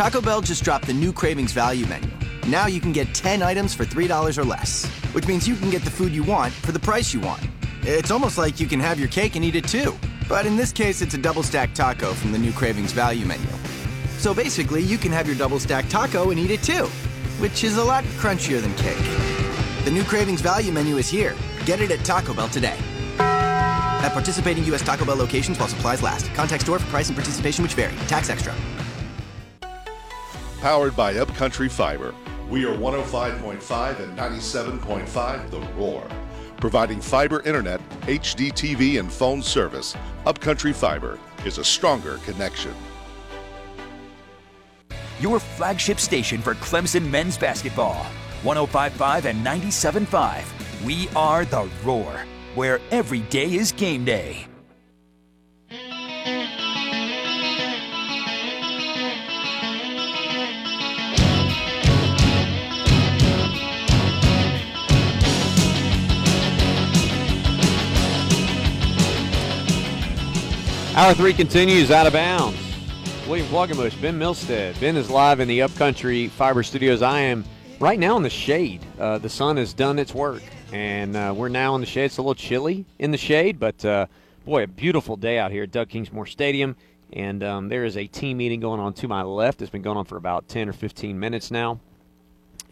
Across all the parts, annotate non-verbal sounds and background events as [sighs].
Taco Bell just dropped the new Cravings Value Menu. Now you can get 10 items for $3 or less, which means you can get the food you want for the price you want. It's almost like you can have your cake and eat it too. But in this case, it's a double stacked taco from the new Cravings Value Menu. So basically, you can have your double stacked taco and eat it too, which is a lot crunchier than cake. The new Cravings Value Menu is here. Get it at Taco Bell today. At participating U.S. Taco Bell locations while supplies last. Contact store for price and participation which vary. Tax extra. Powered by Upcountry Fiber. We are 105.5 and 97.5 The Roar. Providing fiber internet, HD TV, and phone service, Upcountry Fiber is a stronger connection. Your flagship station for Clemson men's basketball. 1055 and 975. We are The Roar, where every day is game day. Hour three continues out of bounds. William Qualkinbush, Ben Milstead. Ben is live in the Upcountry Fiber Studios. I am right now in the shade. Uh, the sun has done its work, and uh, we're now in the shade. It's a little chilly in the shade, but uh, boy, a beautiful day out here at Doug Kingsmore Stadium. And um, there is a team meeting going on to my left. It's been going on for about 10 or 15 minutes now.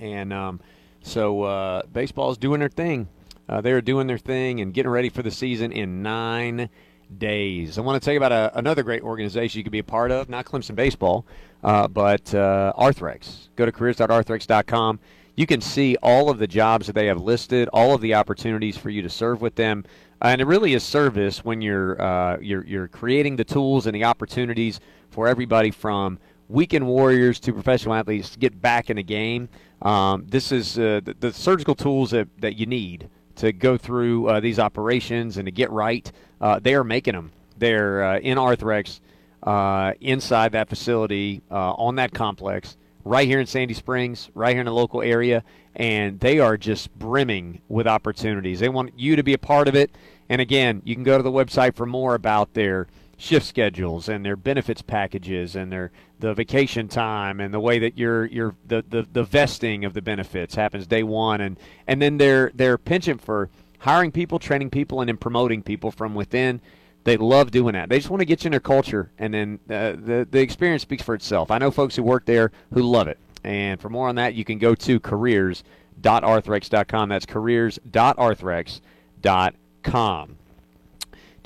And um, so uh, baseball is doing their thing. Uh, they're doing their thing and getting ready for the season in nine days. I want to tell you about a, another great organization you can be a part of, not Clemson Baseball, uh, but uh, Arthrex. Go to careers.arthrex.com. You can see all of the jobs that they have listed, all of the opportunities for you to serve with them. And it really is service when you're, uh, you're, you're creating the tools and the opportunities for everybody from weekend warriors to professional athletes to get back in the game. Um, this is uh, the, the surgical tools that, that you need to go through uh, these operations and to get right. Uh, they are making them. They're uh, in Arthrex, uh, inside that facility, uh, on that complex, right here in Sandy Springs, right here in the local area, and they are just brimming with opportunities. They want you to be a part of it. And again, you can go to the website for more about their shift schedules and their benefits packages and their the vacation time and the way that your your the, the, the vesting of the benefits happens day one and and then their their penchant for hiring people, training people, and then promoting people from within. They love doing that. They just want to get you in their culture, and then uh, the the experience speaks for itself. I know folks who work there who love it. And for more on that, you can go to careers.arthrex.com. That's careers.arthrex.com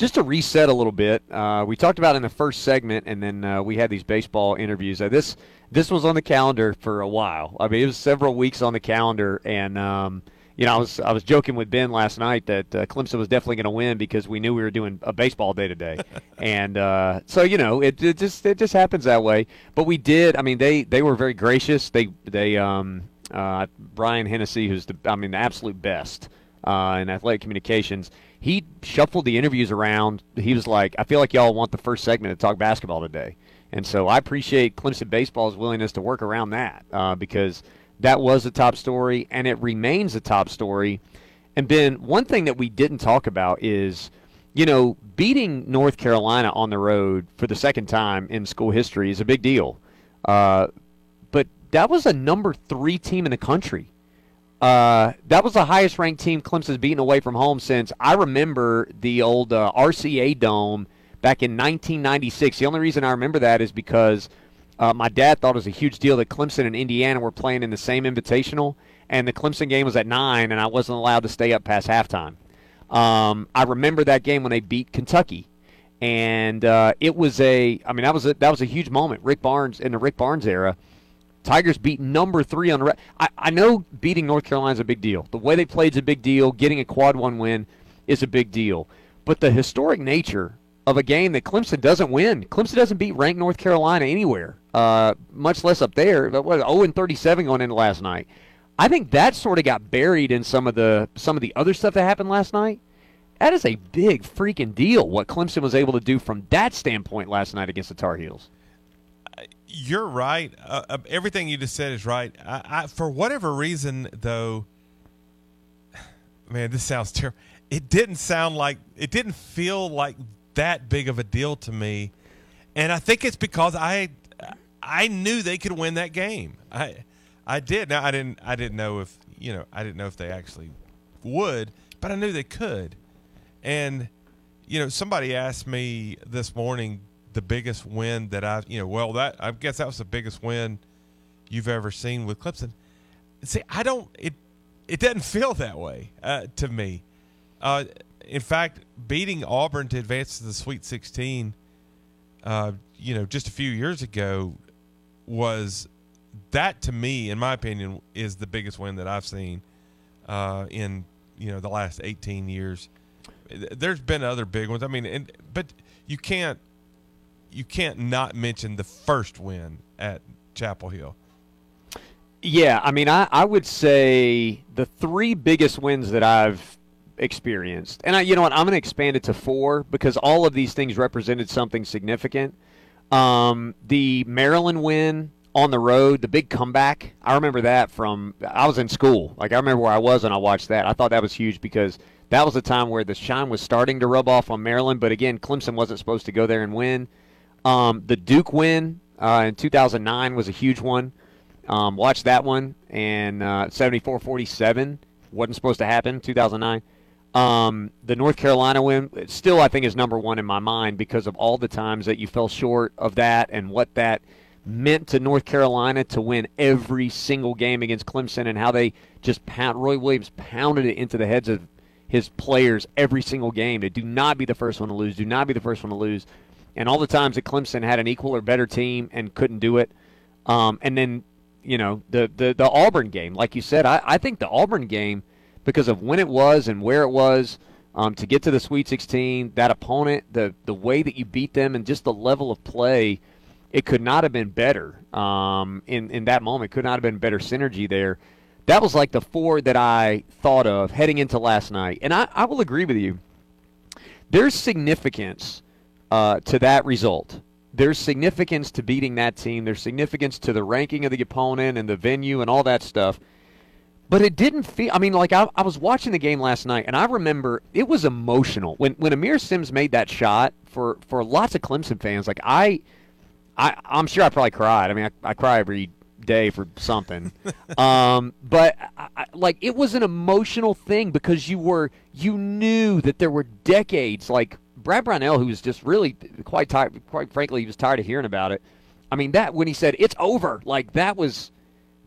just to reset a little bit, uh, we talked about in the first segment, and then uh, we had these baseball interviews. Uh, this this was on the calendar for a while. I mean, it was several weeks on the calendar, and um, you know, I was I was joking with Ben last night that uh, Clemson was definitely going to win because we knew we were doing a baseball day today, [laughs] and uh, so you know, it, it just it just happens that way. But we did. I mean, they they were very gracious. They they um, uh, Brian Hennessy, who's the I mean the absolute best uh, in athletic communications he shuffled the interviews around. He was like, I feel like y'all want the first segment to talk basketball today. And so I appreciate Clemson Baseball's willingness to work around that uh, because that was a top story and it remains a top story. And Ben, one thing that we didn't talk about is, you know, beating North Carolina on the road for the second time in school history is a big deal. Uh, but that was a number three team in the country uh, that was the highest ranked team Clemson's beaten away from home since I remember the old uh, RCA Dome back in 1996. The only reason I remember that is because uh, my dad thought it was a huge deal that Clemson and Indiana were playing in the same invitational, and the Clemson game was at 9, and I wasn't allowed to stay up past halftime. Um, I remember that game when they beat Kentucky. And uh, it was a, I mean, that was a, that was a huge moment. Rick Barnes in the Rick Barnes era, Tigers beat number three on the. Re- I, I know beating North Carolina is a big deal. The way they played is a big deal. Getting a quad one win is a big deal. But the historic nature of a game that Clemson doesn't win. Clemson doesn't beat ranked North Carolina anywhere, uh, much less up there. But what, 0 and 37 going into last night. I think that sort of got buried in some of the some of the other stuff that happened last night. That is a big freaking deal. What Clemson was able to do from that standpoint last night against the Tar Heels you're right. Uh, uh, everything you just said is right. I, I, for whatever reason, though, [sighs] man, this sounds terrible. It didn't sound like it didn't feel like that big of a deal to me, and I think it's because I I knew they could win that game. I I did. Now I didn't I didn't know if you know I didn't know if they actually would, but I knew they could. And you know, somebody asked me this morning the biggest win that I've you know well that I guess that was the biggest win you've ever seen with Clemson. See, I don't it it doesn't feel that way uh, to me. Uh, in fact, beating Auburn to advance to the Sweet 16, uh, you know, just a few years ago, was that to me, in my opinion, is the biggest win that I've seen uh, in you know the last 18 years. There's been other big ones. I mean, and, but you can't you can't not mention the first win at Chapel Hill. Yeah, I mean, I, I would say the three biggest wins that I've experienced, and I, you know what, I'm going to expand it to four because all of these things represented something significant. Um, the Maryland win on the road, the big comeback, I remember that from I was in school. Like I remember where I was and I watched that. I thought that was huge because that was a time where the shine was starting to rub off on Maryland, but again, Clemson wasn't supposed to go there and win. Um, the Duke win uh, in 2009 was a huge one. Um, watched that one, and uh, 74-47 wasn't supposed to happen. 2009. Um, the North Carolina win still, I think, is number one in my mind because of all the times that you fell short of that and what that meant to North Carolina to win every single game against Clemson and how they just pound Roy Williams pounded it into the heads of his players every single game. To do not be the first one to lose, do not be the first one to lose, and all the times that Clemson had an equal or better team and couldn't do it, um, and then you know the, the the Auburn game, like you said, I, I think the Auburn game because of when it was and where it was. Um, to get to the Sweet 16, that opponent, the the way that you beat them, and just the level of play, it could not have been better um, in in that moment. Could not have been better synergy there. That was like the four that I thought of heading into last night, and I, I will agree with you. There's significance uh, to that result. There's significance to beating that team. There's significance to the ranking of the opponent and the venue and all that stuff. But it didn't feel. I mean, like I, I was watching the game last night, and I remember it was emotional when when Aamir Simms made that shot for for lots of Clemson fans. Like I, I I'm sure I probably cried. I mean, I, I cry every day for something. [laughs] um, but I, I, like it was an emotional thing because you were you knew that there were decades. Like Brad Brownell, who was just really quite tired. Quite frankly, he was tired of hearing about it. I mean, that when he said it's over, like that was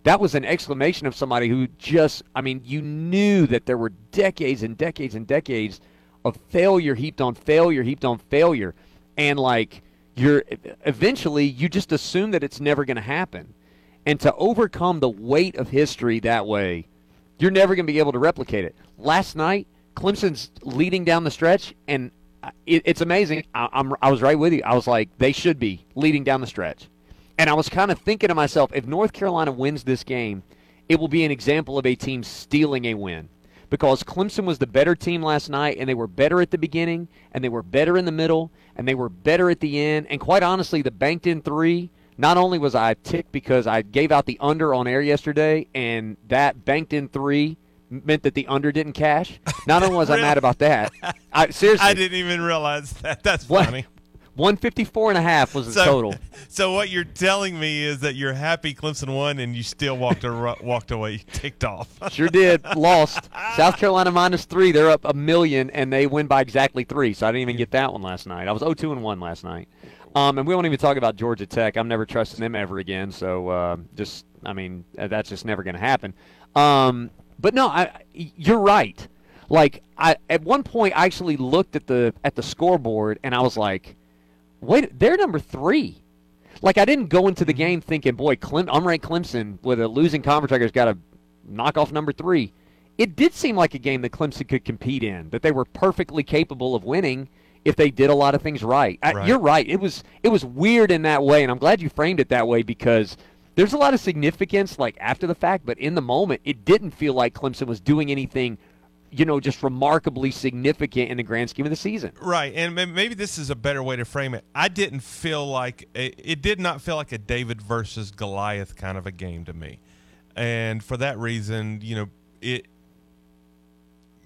that was an exclamation of somebody who just, I mean, you knew that there were decades and decades and decades of failure heaped on failure heaped on failure. And like, you're eventually, you just assume that it's never going to happen. And to overcome the weight of history that way, you're never going to be able to replicate it. Last night, Clemson's leading down the stretch, and uh, it, it's amazing. I, I'm, I was right with you. I was like, they should be leading down the stretch. And I was kind of thinking to myself, if North Carolina wins this game, it will be an example of a team stealing a win. Because Clemson was the better team last night, and they were better at the beginning, and they were better in the middle, and they were better at the end. And quite honestly, the banked in three, not only was I ticked because I gave out the under on air yesterday, and that banked in three meant that the under didn't cash. Not only was really? I [laughs] mad about that, I seriously I didn't even realize that. That's funny. 154 and a half was the so, total. [laughs] So what you're telling me is that you're happy Clemson won and you still walked walked away ticked off. [laughs] sure did. Lost. [laughs] South Carolina minus three. They're up a million and they win by exactly three. So I didn't even get that one last night. I was 0-2 and 1 last night. Um, and we won't even talk about Georgia Tech. I'm never trusting them ever again. So uh, just, I mean, that's just never going to happen. Um, but no, I, you're right. Like I, at one point, I actually looked at the at the scoreboard and I was like, wait, they're number three. Like I didn't go into the mm-hmm. game thinking, boy, Clem, unranked Clemson with a losing conference record's got to knock off number three. It did seem like a game that Clemson could compete in, that they were perfectly capable of winning if they did a lot of things right. right. I, you're right. It was it was weird in that way, and I'm glad you framed it that way because there's a lot of significance like after the fact, but in the moment, it didn't feel like Clemson was doing anything you know, just remarkably significant in the grand scheme of the season. Right, and maybe this is a better way to frame it. I didn't feel like it did not feel like a David versus Goliath kind of a game to me, and for that reason, you know, it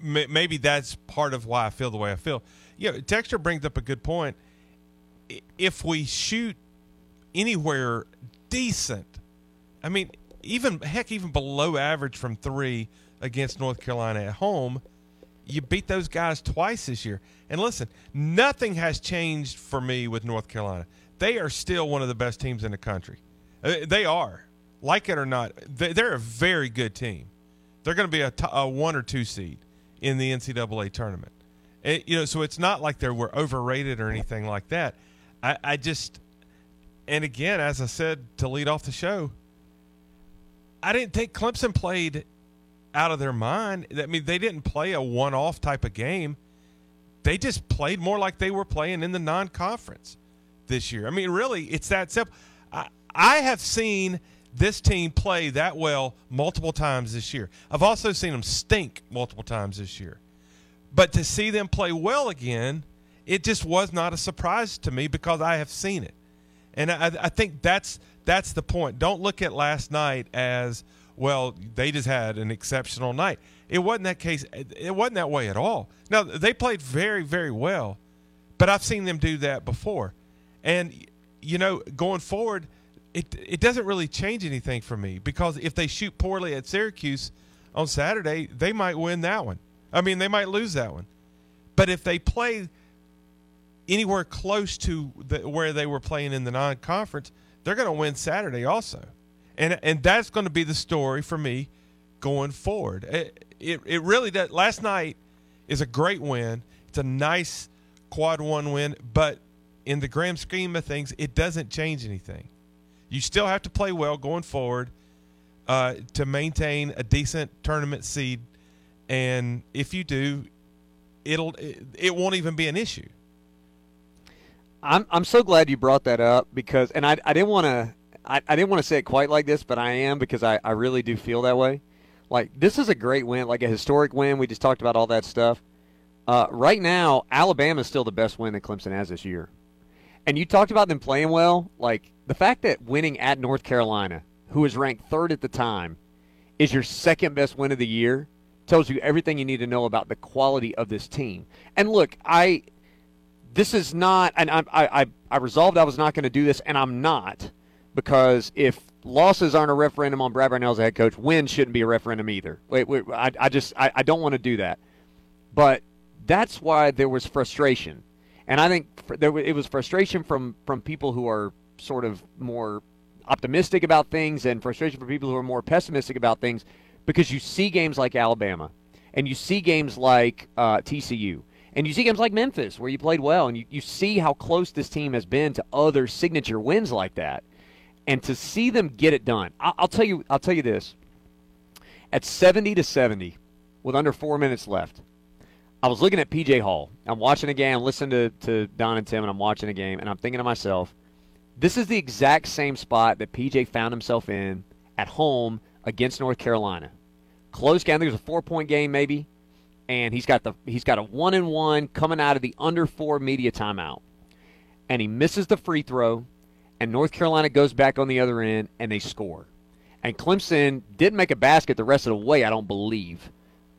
maybe that's part of why I feel the way I feel. You know, Texter brings up a good point. If we shoot anywhere decent. I mean, even heck, even below average from three against North Carolina at home. You beat those guys twice this year. And listen, nothing has changed for me with North Carolina. They are still one of the best teams in the country. Uh, They are, like it or not. they- They're a very good team. They're going to be a, t- a one or two seed in the NCAA tournament. It- you know, so it's not like they were overrated or anything like that. I, I just, and again, as I said to lead off the show, I didn't think Clemson played out of their mind. I mean, they didn't play a one-off type of game. They just played more like they were playing in the non-conference this year. I mean, really, it's that simple. I, I have seen this team play that well multiple times this year. I've also seen them stink multiple times this year. But to see them play well again, it just was not a surprise to me because I have seen it. And I, I think that's that's the point. Don't look at last night as well. They just had an exceptional night. It wasn't that case. It wasn't that way at all. Now they played very very well, but I've seen them do that before. And you know, going forward, it it doesn't really change anything for me because if they shoot poorly at Syracuse on Saturday, they might win that one. I mean, they might lose that one. But if they play anywhere close to the, where they were playing in the non-conference, they're going to win Saturday also, and and that's going to be the story for me going forward. It, it it really. Last night is a great win. It's a nice quad one win, but in the grand scheme of things, it doesn't change anything. You still have to play well going forward uh, to maintain a decent tournament seed, and if you do, it'll it, it won't even be an issue. I'm I'm so glad you brought that up because, and I I didn't want to I, I didn't want to say it quite like this, but I am because I I really do feel that way. Like this is a great win, like a historic win. We just talked about all that stuff. Uh, right now, Alabama is still the best win that Clemson has this year. And you talked about them playing well. Like the fact that winning at North Carolina, who was ranked third at the time, is your second best win of the year, tells you everything you need to know about the quality of this team. And look, I this is not, and I, I, I resolved I was not going to do this, and I'm not, because if losses aren't a referendum on Brad Brownell as a head coach, wins shouldn't be a referendum either. Wait, wait I, I just, I, I don't want to do that. But that's why there was frustration, and I think there it was frustration from from people who are sort of more optimistic about things, and frustration for people who are more pessimistic about things, because you see games like Alabama, and you see games like uh, TCU. And you see games like Memphis where you played well, and you, you see how close this team has been to other signature wins like that. And to see them get it done, I'll, I'll tell you, I'll tell you this: at seventy to seventy, with under four minutes left, I was looking at PJ Hall. I'm watching a game, I'm listening to, to Don and Tim, and I'm watching a game, and I'm thinking to myself, this is the exact same spot that PJ found himself in at home against North Carolina. Close game. I think it was a four point game, maybe and he's got the he's got a one and one coming out of the under four media timeout, and he misses the free throw, and North Carolina goes back on the other end and they score, and Clemson didn't make a basket the rest of the way. I don't believe.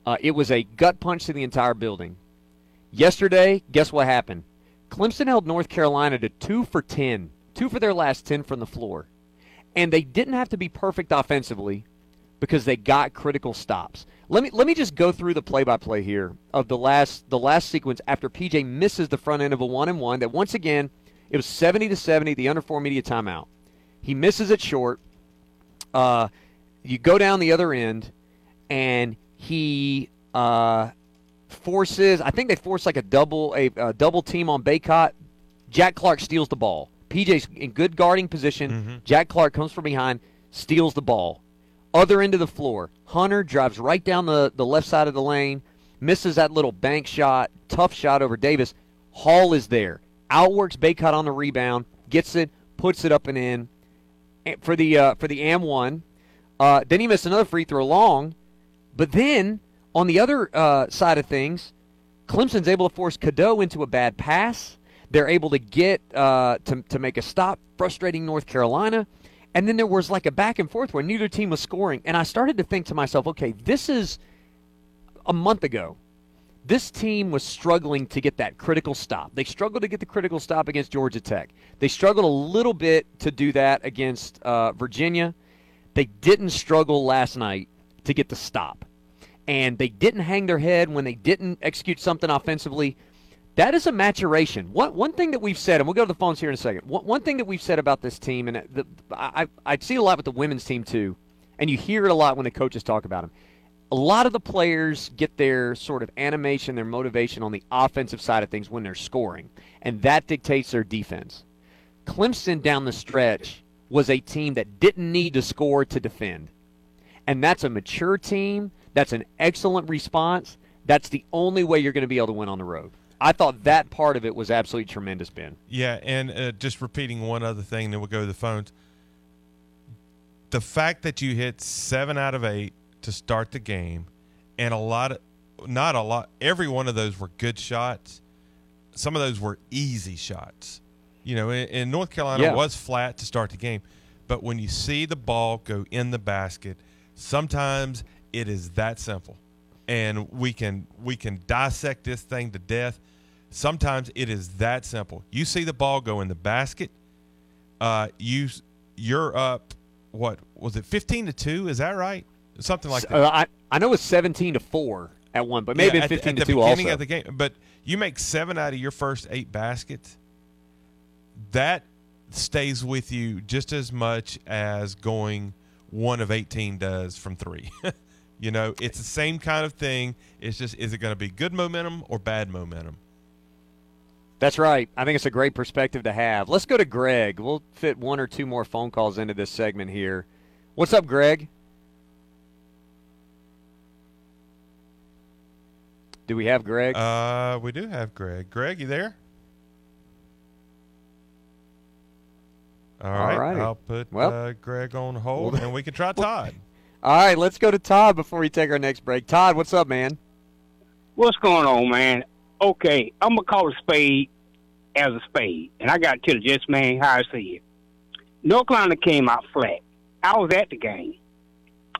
Uh, it was a gut punch to the entire building. Yesterday, guess what happened? Clemson held North Carolina to two for ten, two for their last ten from the floor, and they didn't have to be perfect offensively because they got critical stops. Let me let me just go through the play-by-play here of the last the last sequence after PJ misses the front end of a one and one. That once again it was 70 to 70, the under four media timeout. He misses it short. Uh, you go down the other end, and he uh, forces. I think they force like a double a, a double team on Bacot. Jack Clark steals the ball. PJ's in good guarding position. Jack Clark comes from behind, steals the ball. Other end of the floor, Hunter drives right down the, the left side of the lane, misses that little bank shot, tough shot over Davis. Hall is there, outworks Bacot on the rebound, gets it, puts it up and in for the uh, for the AM one. Uh, then he missed another free throw long, but then on the other uh, side of things, Clemson's able to force Cadeau into a bad pass. They're able to get uh, to to make a stop, frustrating North Carolina. And then there was like a back and forth where neither team was scoring. And I started to think to myself, okay, this is a month ago. This team was struggling to get that critical stop. They struggled to get the critical stop against Georgia Tech. They struggled a little bit to do that against uh, Virginia. They didn't struggle last night to get the stop. And they didn't hang their head when they didn't execute something offensively. That is a maturation. One, one thing that we've said, and we'll go to the phones here in a second. One, one thing that we've said about this team, and the, I, I see a lot with the women's team too, and you hear it a lot when the coaches talk about them a lot of the players get their sort of animation, their motivation on the offensive side of things when they're scoring, and that dictates their defense. Clemson down the stretch was a team that didn't need to score to defend. And that's a mature team. That's an excellent response. That's the only way you're going to be able to win on the road. I thought that part of it was absolutely tremendous, Ben. Yeah, and uh, just repeating one other thing, then we'll go to the phones. The fact that you hit seven out of eight to start the game, and a lot of, not a lot, every one of those were good shots. Some of those were easy shots. You know, in, in North Carolina yeah. was flat to start the game, but when you see the ball go in the basket, sometimes it is that simple, and we can we can dissect this thing to death. Sometimes it is that simple. You see the ball go in the basket, uh, you you're up. What was it? Fifteen to two? Is that right? Something like that. Uh, I I know it's seventeen to four at one, but maybe yeah, fifteen at, to two the beginning also. of the game. But you make seven out of your first eight baskets. That stays with you just as much as going one of eighteen does from three. [laughs] you know, it's the same kind of thing. It's just is it going to be good momentum or bad momentum? That's right. I think it's a great perspective to have. Let's go to Greg. We'll fit one or two more phone calls into this segment here. What's up, Greg? Do we have Greg? Uh, we do have Greg. Greg, you there? All right. Alrighty. I'll put Well, uh, Greg on hold, well, and we can try Todd. All right, let's go to Todd before we take our next break. Todd, what's up, man? What's going on, man? Okay, I'm gonna call a spade as a spade, and I got to tell you just man how I see it. North Carolina came out flat. I was at the game.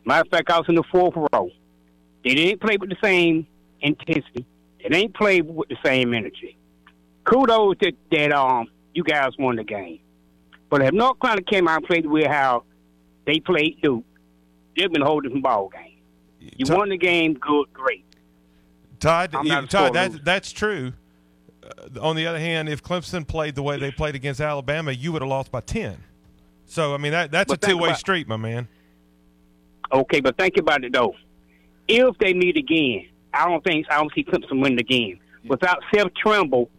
Matter of fact, I was in the fourth row. They didn't play with the same intensity. They ain't played with the same energy. Kudos that, that um you guys won the game. But if North Carolina came out and played with how they played Duke, they've been holding the ball game. You Todd- won the game, good, great. Todd, you- Todd, that's true. Uh, on the other hand, if Clemson played the way they played against Alabama, you would have lost by ten. So I mean that that's But a two way about- street, my man. Okay, but think about it though. If they meet again, I don't think I don't see Clemson win the game. Without Seth Trimble,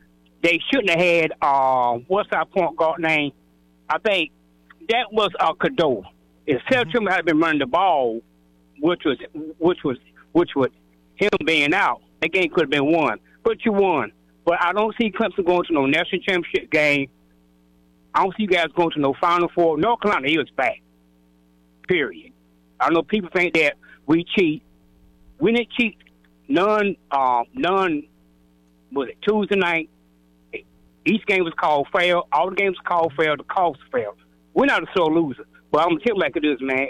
they shouldn't have had uh what's our point guard name? I think that was uh Cador. If Seth Trimble had been running the ball, which was which was which was him being out, that game could have been won. But you won. But I don't see Clemson going to no national championship game. I don't see you guys going to no Final Four. North Carolina is back. Period. I know people think that we cheat. We didn't cheat. None. Uh, none. Was it Tuesday night? Each game was called fair. All the games called fair. The calls fair. We're not a sore loser. But I'm gonna tell you like it is, man.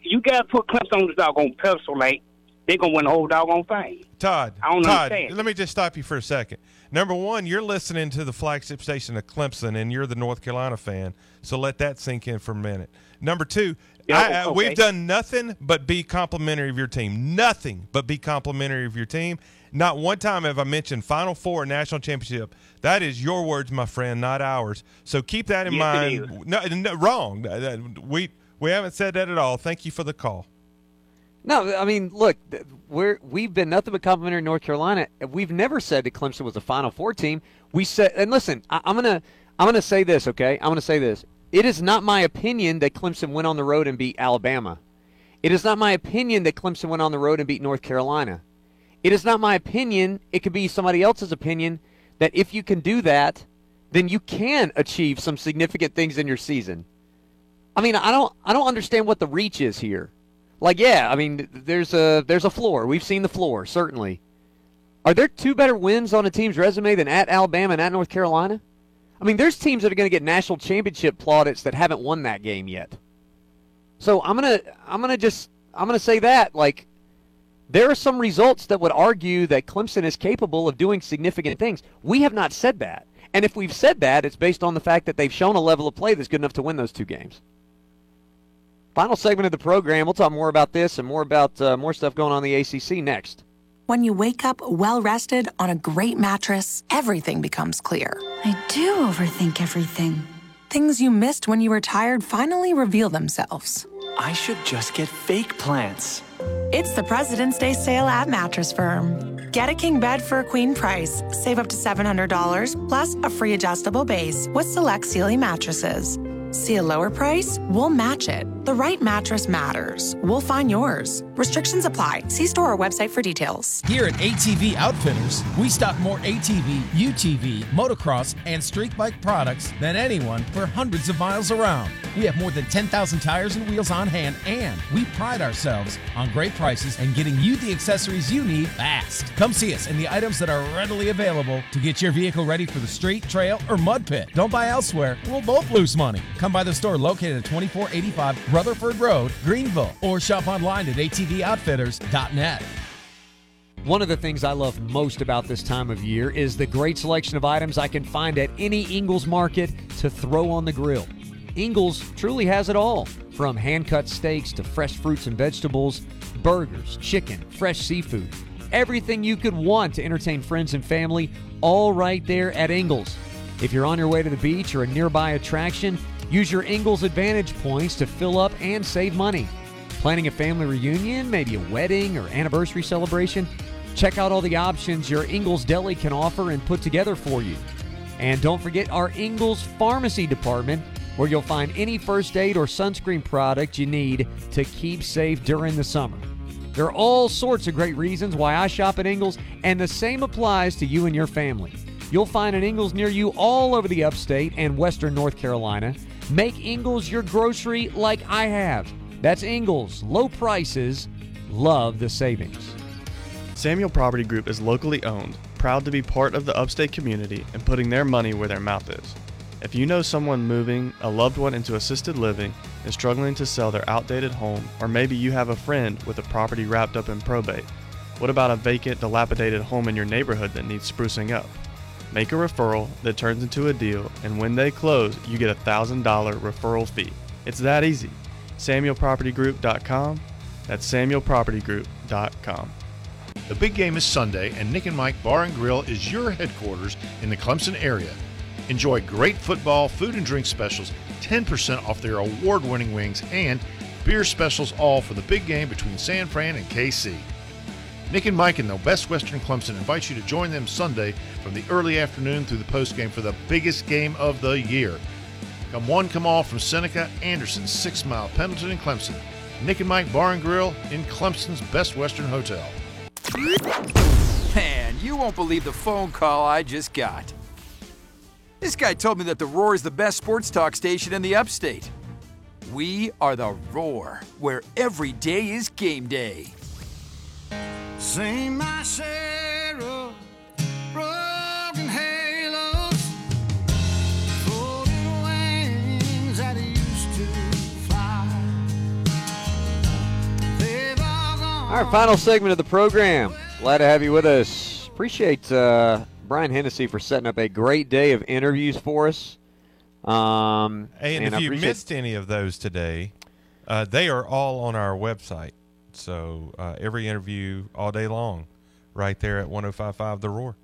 You guys put Clemson on the doggone pedestal, like they're gonna win the whole doggone thing. Todd, I don't Todd, understand. let me just stop you for a second. Number one, you're listening to the flagship station of Clemson, and you're the North Carolina fan, so let that sink in for a minute. Number two, Yeah, I, I- okay. we've done nothing but be complimentary of your team. Nothing but be complimentary of your team. Not one time have I mentioned Final Four national championship. That is your words, my friend, not ours. So keep that in Yes, mind. No, no, wrong. We we haven't said that at all. Thank you for the call. No, I mean, look, we're we've been nothing but complimentary in North Carolina. We've never said that Clemson was a Final Four team. We said, and listen, I, I'm gonna I'm gonna say this, okay? I'm gonna say this. It is not my opinion that Clemson went on the road and beat Alabama. It is not my opinion that Clemson went on the road and beat North Carolina. It is not my opinion. It could be somebody else's opinion that if you can do that, then you can achieve some significant things in your season. I mean, I don't I don't understand what the reach is here. Like, yeah, I mean, there's a there's a floor. We've seen the floor, certainly. Are there two better wins on a team's resume than at Alabama and at North Carolina? I mean, there's teams that are going to get national championship plaudits that haven't won that game yet. So I'm gonna I'm gonna just I'm gonna say that like there are some results that would argue that Clemson is capable of doing significant things. We have not said that. And if we've said that, it's based on the fact that they've shown a level of play that's good enough to win those two games. Final segment of the program. We'll talk more about this and more about uh, more stuff going on in the ACC next. When you wake up well rested on a great mattress, everything becomes clear. I do overthink everything. Things you missed when you were tired finally reveal themselves. I should just get fake plants. It's the President's Day sale at Mattress Firm. Get a king bed for a queen price. Save up to $700 plus a free adjustable base with select Sealy mattresses. See a lower price? We'll match it. The right mattress matters. We'll find yours. Restrictions apply. See store or website for details. Here at ATV Outfitters, we stock more ATV, UTV, motocross, and street bike products than anyone for hundreds of miles around. We have more than 10,000 tires and wheels on hand, and we pride ourselves on great prices and getting you the accessories you need fast. Come see us and the items that are readily available to get your vehicle ready for the street, trail, or mud pit. Don't buy elsewhere, we'll both lose money. Come by the store located at 2485 Rutherford Road, Greenville, or shop online at atvoutfitters.net. One of the things I love most about this time of year is the great selection of items I can find at any Ingles market to throw on the grill. Ingles truly has it all from hand cut steaks to fresh fruits and vegetables, burgers, chicken, fresh seafood, everything you could want to entertain friends and family, all right there at Ingles. If you're on your way to the beach or a nearby attraction, use your Ingles Advantage points to fill up and save money. Planning a family reunion, maybe a wedding or anniversary celebration? Check out all the options your Ingles Deli can offer and put together for you. And don't forget our Ingles Pharmacy Department, where you'll find any first aid or sunscreen product you need to keep safe during the summer. There are all sorts of great reasons why I shop at Ingles, and the same applies to you and your family. You'll find an Ingles near you all over the upstate and western North Carolina. Make Ingles your grocery like I have. That's Ingles. Low prices, love the savings. Samuel Property Group is locally owned, proud to be part of the upstate community and putting their money where their mouth is. If you know someone moving a loved one into assisted living and struggling to sell their outdated home, or maybe you have a friend with a property wrapped up in probate, what about a vacant, dilapidated home in your neighborhood that needs sprucing up? Make a referral that turns into a deal, and when they close, you get a $1,000 referral fee. It's that easy. SamuelPropertyGroup.com. That's SamuelPropertyGroup.com. The big game is Sunday, and Nick and Mike Bar and Grill is your headquarters in the Clemson area. Enjoy great football, food and drink specials, 10% off their award winning wings, and beer specials all for the big game between San Fran and KC. Nick and Mike in the Best Western Clemson invite you to join them Sunday from the early afternoon through the postgame for the biggest game of the year. Come one, come all from Seneca, Anderson, Six Mile, Pendleton, and Clemson. Nick and Mike Bar and Grill in Clemson's Best Western Hotel. Man, you won't believe the phone call I just got. This guy told me that the Roar is the best sports talk station in the upstate. We are the Roar, where every day is game day. Sing my share of broken halos, folded wings that used to fly. They've all gone. All right, final segment of the program. Glad to have you with us. Appreciate uh, Brian Hennessy for setting up a great day of interviews for us. Um, Hey, and, if you missed any of those today, uh, they are all on our website. So uh, every interview all day long, right there at 105.5 The Roar.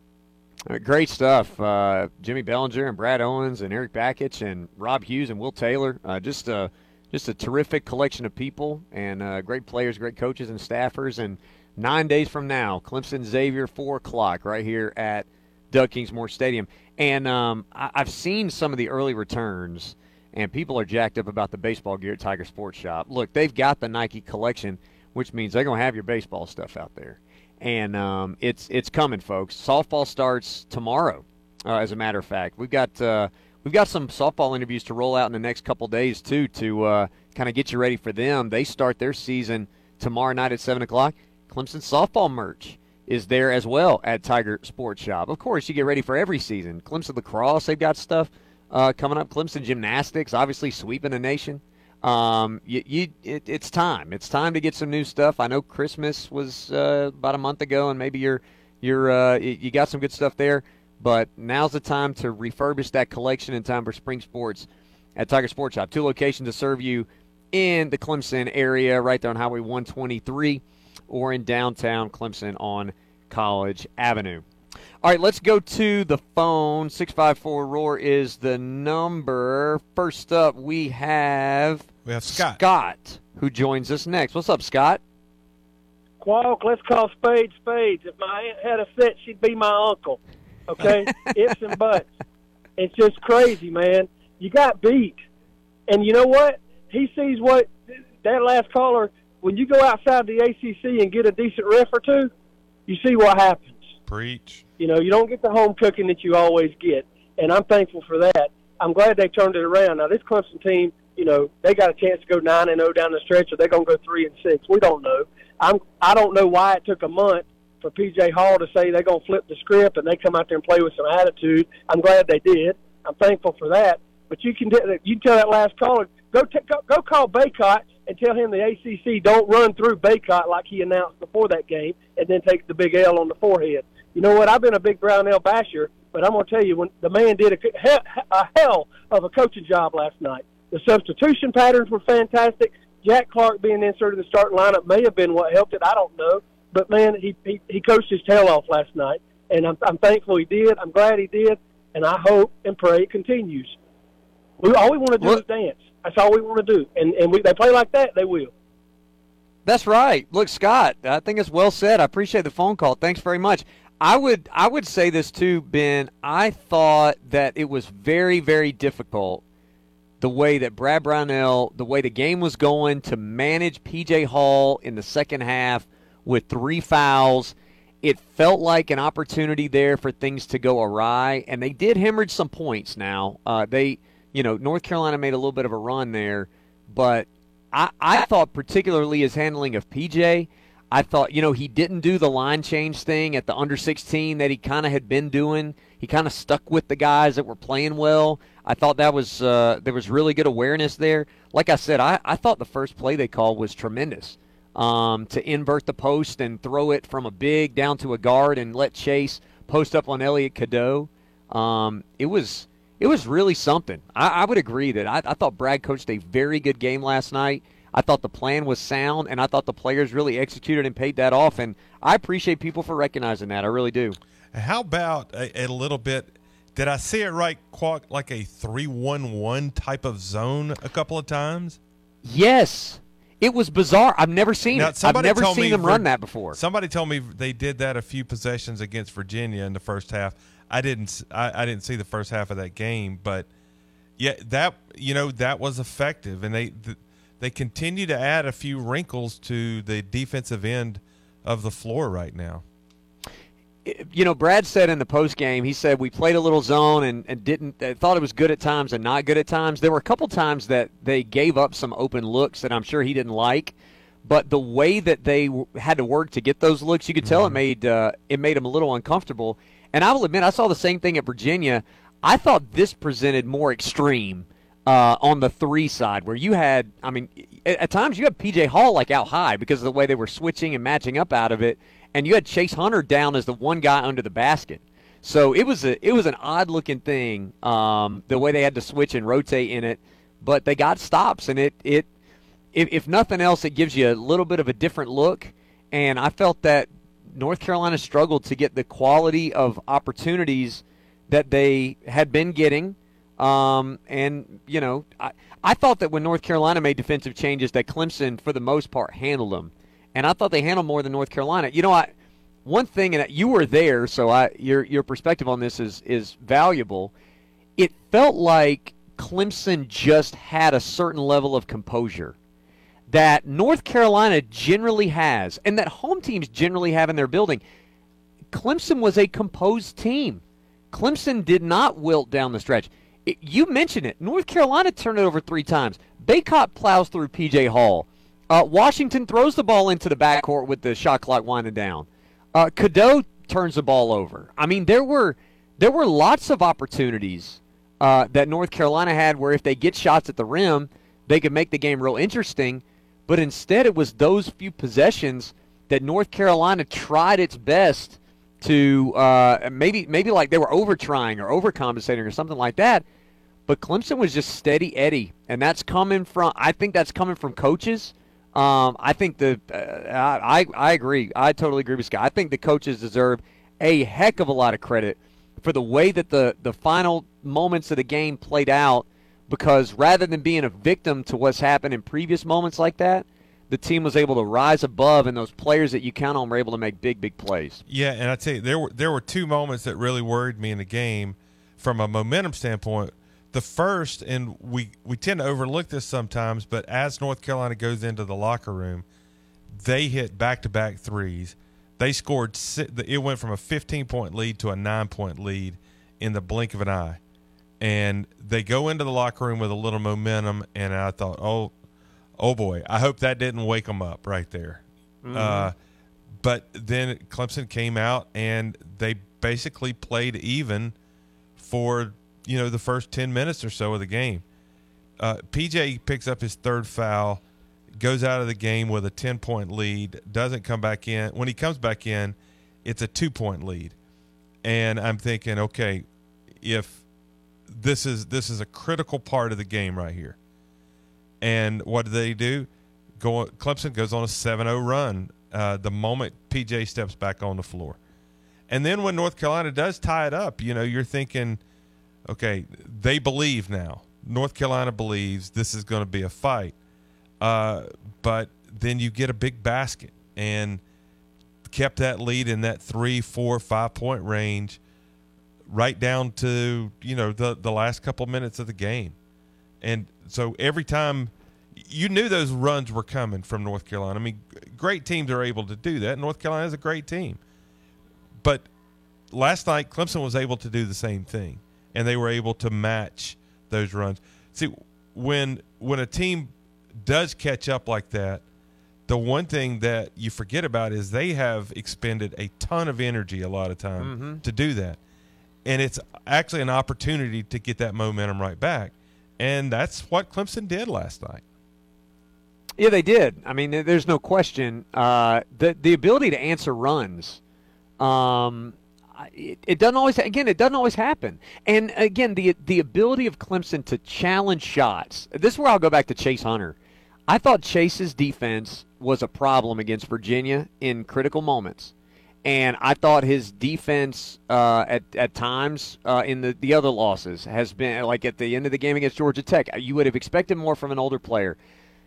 Great stuff. Uh, Jimmy Belanger and Brad Owens and Erik Bakich and Rob Hughes and Will Taylor. Uh, just a just a terrific collection of people and uh, great players, great coaches and staffers. And nine days from now, Clemson Xavier four o'clock right here at Doug Kingsmore Stadium. And um, I- I've seen some of the early returns, and people are jacked up about the baseball gear at Tiger Sports Shop. Look, they've got the Nike collection, which means they're going to have your baseball stuff out there and um, it's it's coming, folks. Softball starts tomorrow. Uh, as a matter of fact, we've got uh, we've got some softball interviews to roll out in the next couple days too to uh, kind of get you ready for them. They start their season tomorrow night at seven o'clock. Clemson softball merch is there as well at Tiger Sports Shop. Of course, you get ready for every season. Clemson lacrosse, they've got stuff uh, coming up. Clemson gymnastics, obviously sweeping the nation. Um, you, you it, it's time. It's time to get some new stuff. I know Christmas was uh, about a month ago, and maybe you're you're uh, you got some good stuff there. But now's the time to refurbish that collection in time for spring sports at Tiger Sports Shop. Two locations to serve you in the Clemson area, right there on Highway 123, or in downtown Clemson on College Avenue. All right, let's go to the phone. 654 Roar is the number. First up, we have we have Scott. Scott, who joins us next. What's up, Scott? Qualk, let's call spades spades. If my aunt had a fit, she'd be my uncle. Okay? [laughs] Ifs and buts. It's just crazy, man. You got beat. And you know what? He sees what that last caller, when you go outside the ACC and get a decent ref or two, you see what happens. Preach. You know, you don't get the home cooking that you always get, and I'm thankful for that. I'm glad they turned it around. Now this Clemson team, you know, they got a chance to go nine and zero down the stretch, or they're to go three and six. We don't know. I'm I don't know why it took a month for PJ Hall to say they're to flip the script and they come out there and play with some attitude. I'm glad they did. I'm thankful for that. But you can you tell that last caller go t- go, go call Bacot and tell him the ACC don't run through Bacot like he announced before that game and then take the big L on the forehead. You know what? I've been a big Brownell basher, but I'm going to tell you when the man did a, a hell of a coaching job last night. The substitution patterns were fantastic. Jack Clark being inserted in the starting lineup may have been what helped it. I don't know, but man, he he, he coached his tail off last night, and I'm I'm thankful he did. I'm glad he did, and I hope and pray it continues. We all we want to do is dance. That's all we want to do, and and we, they play like that, they will. That's right. Look, Scott, I think it's well said. I appreciate the phone call. Thanks very much. I would I would say this too, Ben. I thought that it was very very difficult the way that Brad Brownell, the way the game was going to manage PJ Hall in the second half with three fouls. It felt like an opportunity there for things to go awry, and they did hemorrhage some points. Now uh, they, you know, North Carolina made a little bit of a run there, but I, I thought particularly his handling of PJ I thought, you know, he didn't do the line change thing at the under 16 that he kind of had been doing. He kind of stuck with the guys that were playing well. I thought that was uh, there was really good awareness there. Like I said, I, I thought the first play they called was tremendous. Um, to invert the post and throw it from a big down to a guard and let Chase post up on Elliot Cadeau. Um, it was it was really something. I, I would agree that I, I thought Brad coached a very good game last night. I thought the plan was sound, and I thought the players really executed and paid that off. And I appreciate people for recognizing that. I really do. How about a, a little bit? Did I see it right? Like a three-one-one type of zone a couple of times. Yes, it was bizarre. I've never seen now, it. I've never seen them run that before. Somebody told me they did that a few possessions against Virginia in the first half. I didn't. I, I didn't see the first half of that game, but yeah, that you know that was effective, and they. The, they continue to add a few wrinkles to the defensive end of the floor right now. You know, Brad said in the post game, he said we played a little zone and, and didn't uh, thought it was good at times and not good at times. There were a couple times that they gave up some open looks that I'm sure he didn't like, but the way that they w- had to work to get those looks, you could tell mm-hmm. it made uh, it made them a little uncomfortable. And I will admit, I saw the same thing at Virginia. I thought this presented more extreme uh, on the three side, where you had, I mean, at, times you had PJ Hall like out high because of the way they were switching and matching up out of it, and you had Chase Hunter down as the one guy under the basket. So it was a it was an odd looking thing, um, the way they had to switch and rotate in it, but they got stops, and it it if, if nothing else, it gives you a little bit of a different look. And I felt that North Carolina struggled to get the quality of opportunities that they had been getting um, and you know, I, I thought that when North Carolina made defensive changes, that Clemson, for the most part, handled them, and I thought they handled more than North Carolina. You know, I one thing, and you were there, so I your your perspective on this is is valuable. It felt like Clemson just had a certain level of composure that North Carolina generally has, and that home teams generally have in their building. Clemson was a composed team. Clemson did not wilt down the stretch you mentioned it. North Carolina turned it over three times. Bacot plows through P.J. Hall. Uh, Washington throws the ball into the backcourt with the shot clock winding down. Uh, Cadeau turns the ball over. I mean, there were there were lots of opportunities uh, that North Carolina had where if they get shots at the rim, they could make the game real interesting. But instead, it was those few possessions that North Carolina tried its best to uh, maybe maybe like they were over trying or overcompensating or something like that. But Clemson was just steady Eddie, and that's coming from I think that's coming from coaches. Um, I think the uh, I I agree. I totally agree with Scott. I think the coaches deserve a heck of a lot of credit for the way that the the final moments of the game played out. Because rather than being a victim to what's happened in previous moments like that, the team was able to rise above, and those players that you count on were able to make big, big plays. Yeah, and I tell you, there were there were two moments that really worried me in the game from a momentum standpoint. The first, and we we tend to overlook this sometimes, but as North Carolina goes into the locker room, they hit back to back threes. They scored. It went from a 15 point lead to a nine point lead in the blink of an eye, and they go into the locker room with a little momentum. And I thought, oh, oh boy, I hope that didn't wake them up right there. Mm-hmm. Uh, but then Clemson came out and they basically played even for you know the first 10 minutes or so of the game. Uh, PJ picks up his third foul, goes out of the game with a 10 point lead, doesn't come back in. When he comes back in, it's a two point lead. And I'm thinking, okay, if this is this is a critical part of the game right here. And what do they do? Go Clemson goes on a 7-0 run uh, the moment PJ steps back on the floor. And then when North Carolina does tie it up, you know, you're thinking – okay, they believe now. North Carolina believes this is going to be a fight. Uh, but then you get a big basket and kept that lead in that three, four, five point range right down to, you know, the, the last couple minutes of the game. And so every time you knew those runs were coming from North Carolina. I mean, great teams are able to do that. North Carolina is a great team. But last night, Clemson was able to do the same thing and they were able to match those runs. See, when when a team does catch up like that, the one thing that you forget about is they have expended a ton of energy a lot of time mm-hmm. to do that. And it's actually an opportunity to get that momentum right back. And that's what Clemson did last night. Yeah, they did. I mean, there's no question. Uh, the the ability to answer runs, um, it, it, doesn't always again it doesn't always happen. And again the the ability of clemson to challenge shots this is where i'll go back to chase hunter. I thought chase's defense was a problem against virginia in critical moments. And i thought his defense uh, at, at times uh, in the, the other losses has been like at the end of the game against georgia tech you would have expected more from an older player.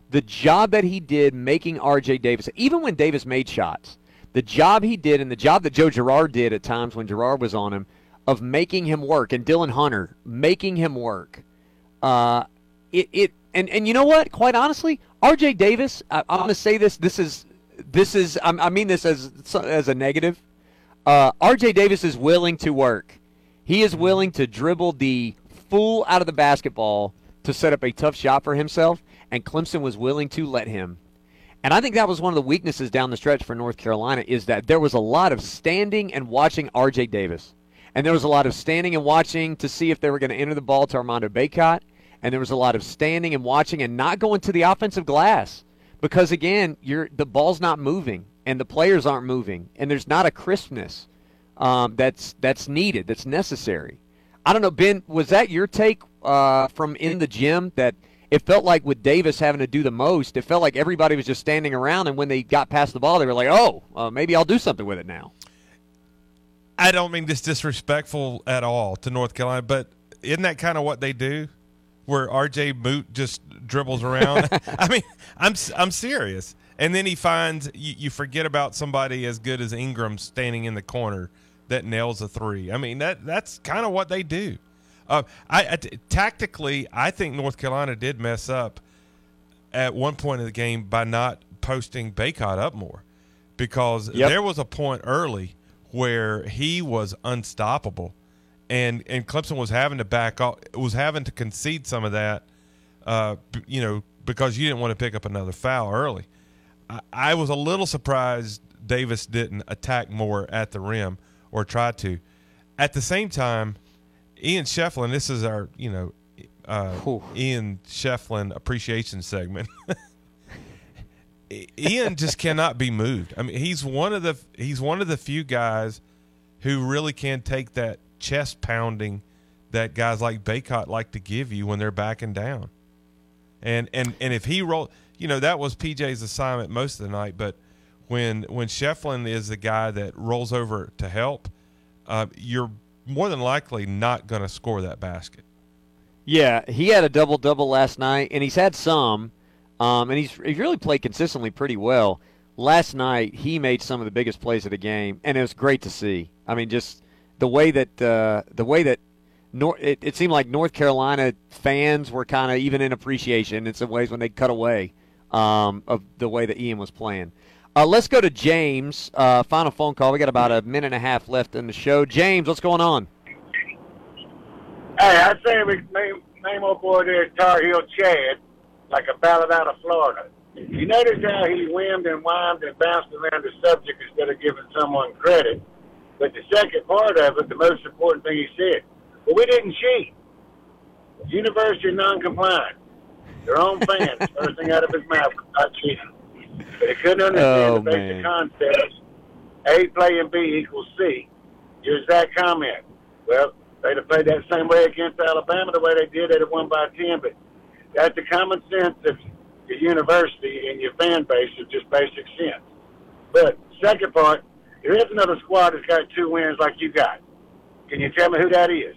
The job that he did making rj davis even when davis made shots the job he did and the job that Joe Girard did at times when Girard was on him of making him work and Dillon Hunter making him work. Uh, it, it and, and you know what? Quite honestly, R.J. Davis. I, am to say this. This is this is I mean this as as a negative. Uh, R.J. Davis is willing to work. He is willing to dribble the fool out of the basketball to set up a tough shot for himself, and Clemson was willing to let him. And I think that was one of the weaknesses down the stretch for North Carolina is that there was a lot of standing and watching R.J. Davis. And there was a lot of standing and watching to see if they were going to enter the ball to Armando Bacot. And there was a lot of standing and watching and not going to the offensive glass because again, you're the ball's not moving and the players aren't moving and there's not a crispness um, that's that's needed, that's necessary. I don't know, Ben. Was that your take uh, from in the gym that – it felt like with Davis having to do the most, it felt like everybody was just standing around, and when they got past the ball, they were like, "Oh, uh, maybe I'll do something with it now." I don't mean this disrespectful at all to North Carolina, but isn't that kind of what they do? Where RJ Moot just dribbles around. [laughs] I mean, I'm I'm serious. And then he finds you, you forget about somebody as good as Ingram standing in the corner that nails a three. I mean that that's kind of what they do. Uh, I, I tactically, I think North Carolina did mess up at one point in the game by not posting Bacot up more, because yep. there was a point early where he was unstoppable, and and Clemson was having to back off, was having to concede some of that, uh, you know, because you didn't want to pick up another foul early. I, I was a little surprised Davis didn't attack more at the rim or try to. At the same time Ian Schieffelin, this is our, you know, uh, Ian Schieffelin appreciation segment. [laughs] Ian just cannot be moved. I mean, he's one of the he's one of the few guys who really can take that chest pounding that guys like Bacot like to give you when they're backing down. And and and if he roll, you know, that was PJ's assignment most of the night. But when when Schieffelin is the guy that rolls over to help, uh, you're more than likely not going to score that basket. Yeah, he had a double double last night, and he's had some, um, and he's he's really played consistently pretty well. Last night, he made some of the biggest plays of the game, and it was great to see. I mean, just the way that uh, the way that it, it seemed like North Carolina fans were kind of even in appreciation in some ways when they cut away um, of the way that Ian was playing. Uh, let's go to James. Uh, final phone call. We got about a minute and a half left in the show. James, what's going on? Hey, I say we name, name old boy there Tar Heel Chad, like a ballad out of Florida. You notice how he whimmed and whined and bounced around the subject instead of giving someone credit. But the second part of it, the most important thing he said, well, we didn't cheat. University non-compliant. Their own fans, [laughs] first thing out of his mouth, not cheating. He couldn't understand Oh, the basic man. concepts. A playing B equals C. Use that comment. Well, they'd have played that same way against Alabama the way they did. They'd have won by 10, but that's the common sense of your university and your fan base of just basic sense. But second part, there is another squad that's got two wins like you got. Can you tell me who that is?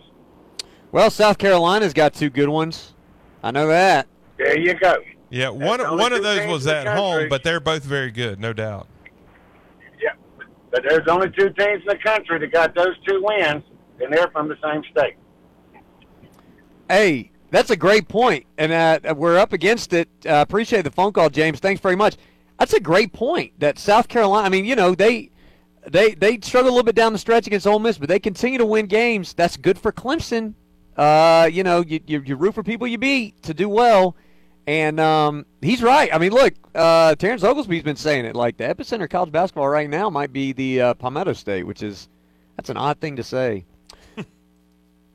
Well, South Carolina's got two good ones. I know that. There you go. Yeah, one only one of those was in the at home, but they're both very good, no doubt. Yeah. But there's only two teams in the country that got those two wins, and they're from the same state. Hey, that's a great point, and uh, we're up against it. Uh, appreciate the phone call, James. Thanks very much. That's a great point. That South Carolina. I mean, you know, they they they struggle a little bit down the stretch against Ole Miss, but they continue to win games. That's good for Clemson. Uh, you know, you, you you root for people you beat to do well, and um, he's right. I mean, look, uh, Terrence Oglesby's been saying it. Like the epicenter of college basketball right now might be the uh, Palmetto State, which is that's an odd thing to say. [laughs]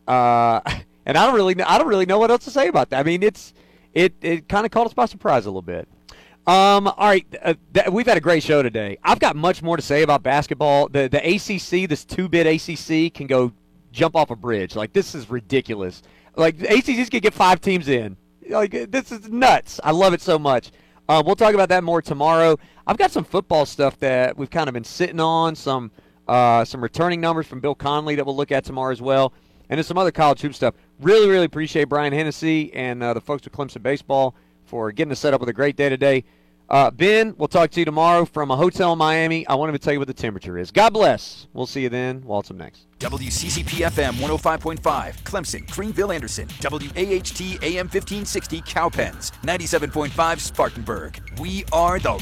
Uh, and I don't really, know, I don't really know what else to say about that. I mean, it's it it kind of caught us by surprise a little bit. Um, all right, uh, th- we've had a great show today. I've got much more to say about basketball. The the ACC, this two bit ACC, can go jump off a bridge. Like this is ridiculous. Like the ACC's gonna get five teams in. Like this is nuts. I love it so much. Uh, we'll talk about that more tomorrow. I've got some football stuff that we've kind of been sitting on. Some uh, some returning numbers from Bill Connelly that we'll look at tomorrow as well, and then some other college hoop stuff. Really, really appreciate Brian Hennessy and uh, the folks at Clemson Baseball for getting us set up with a great day today. Uh, ben, we'll talk to you tomorrow from a hotel in Miami. I won't tell you what the temperature is. God bless. We'll see you then. Waltz up next. WCCP FM 105.5, Clemson, Greenville, Anderson, WAHT AM 1560, Cowpens, 97.5, Spartanburg. We are the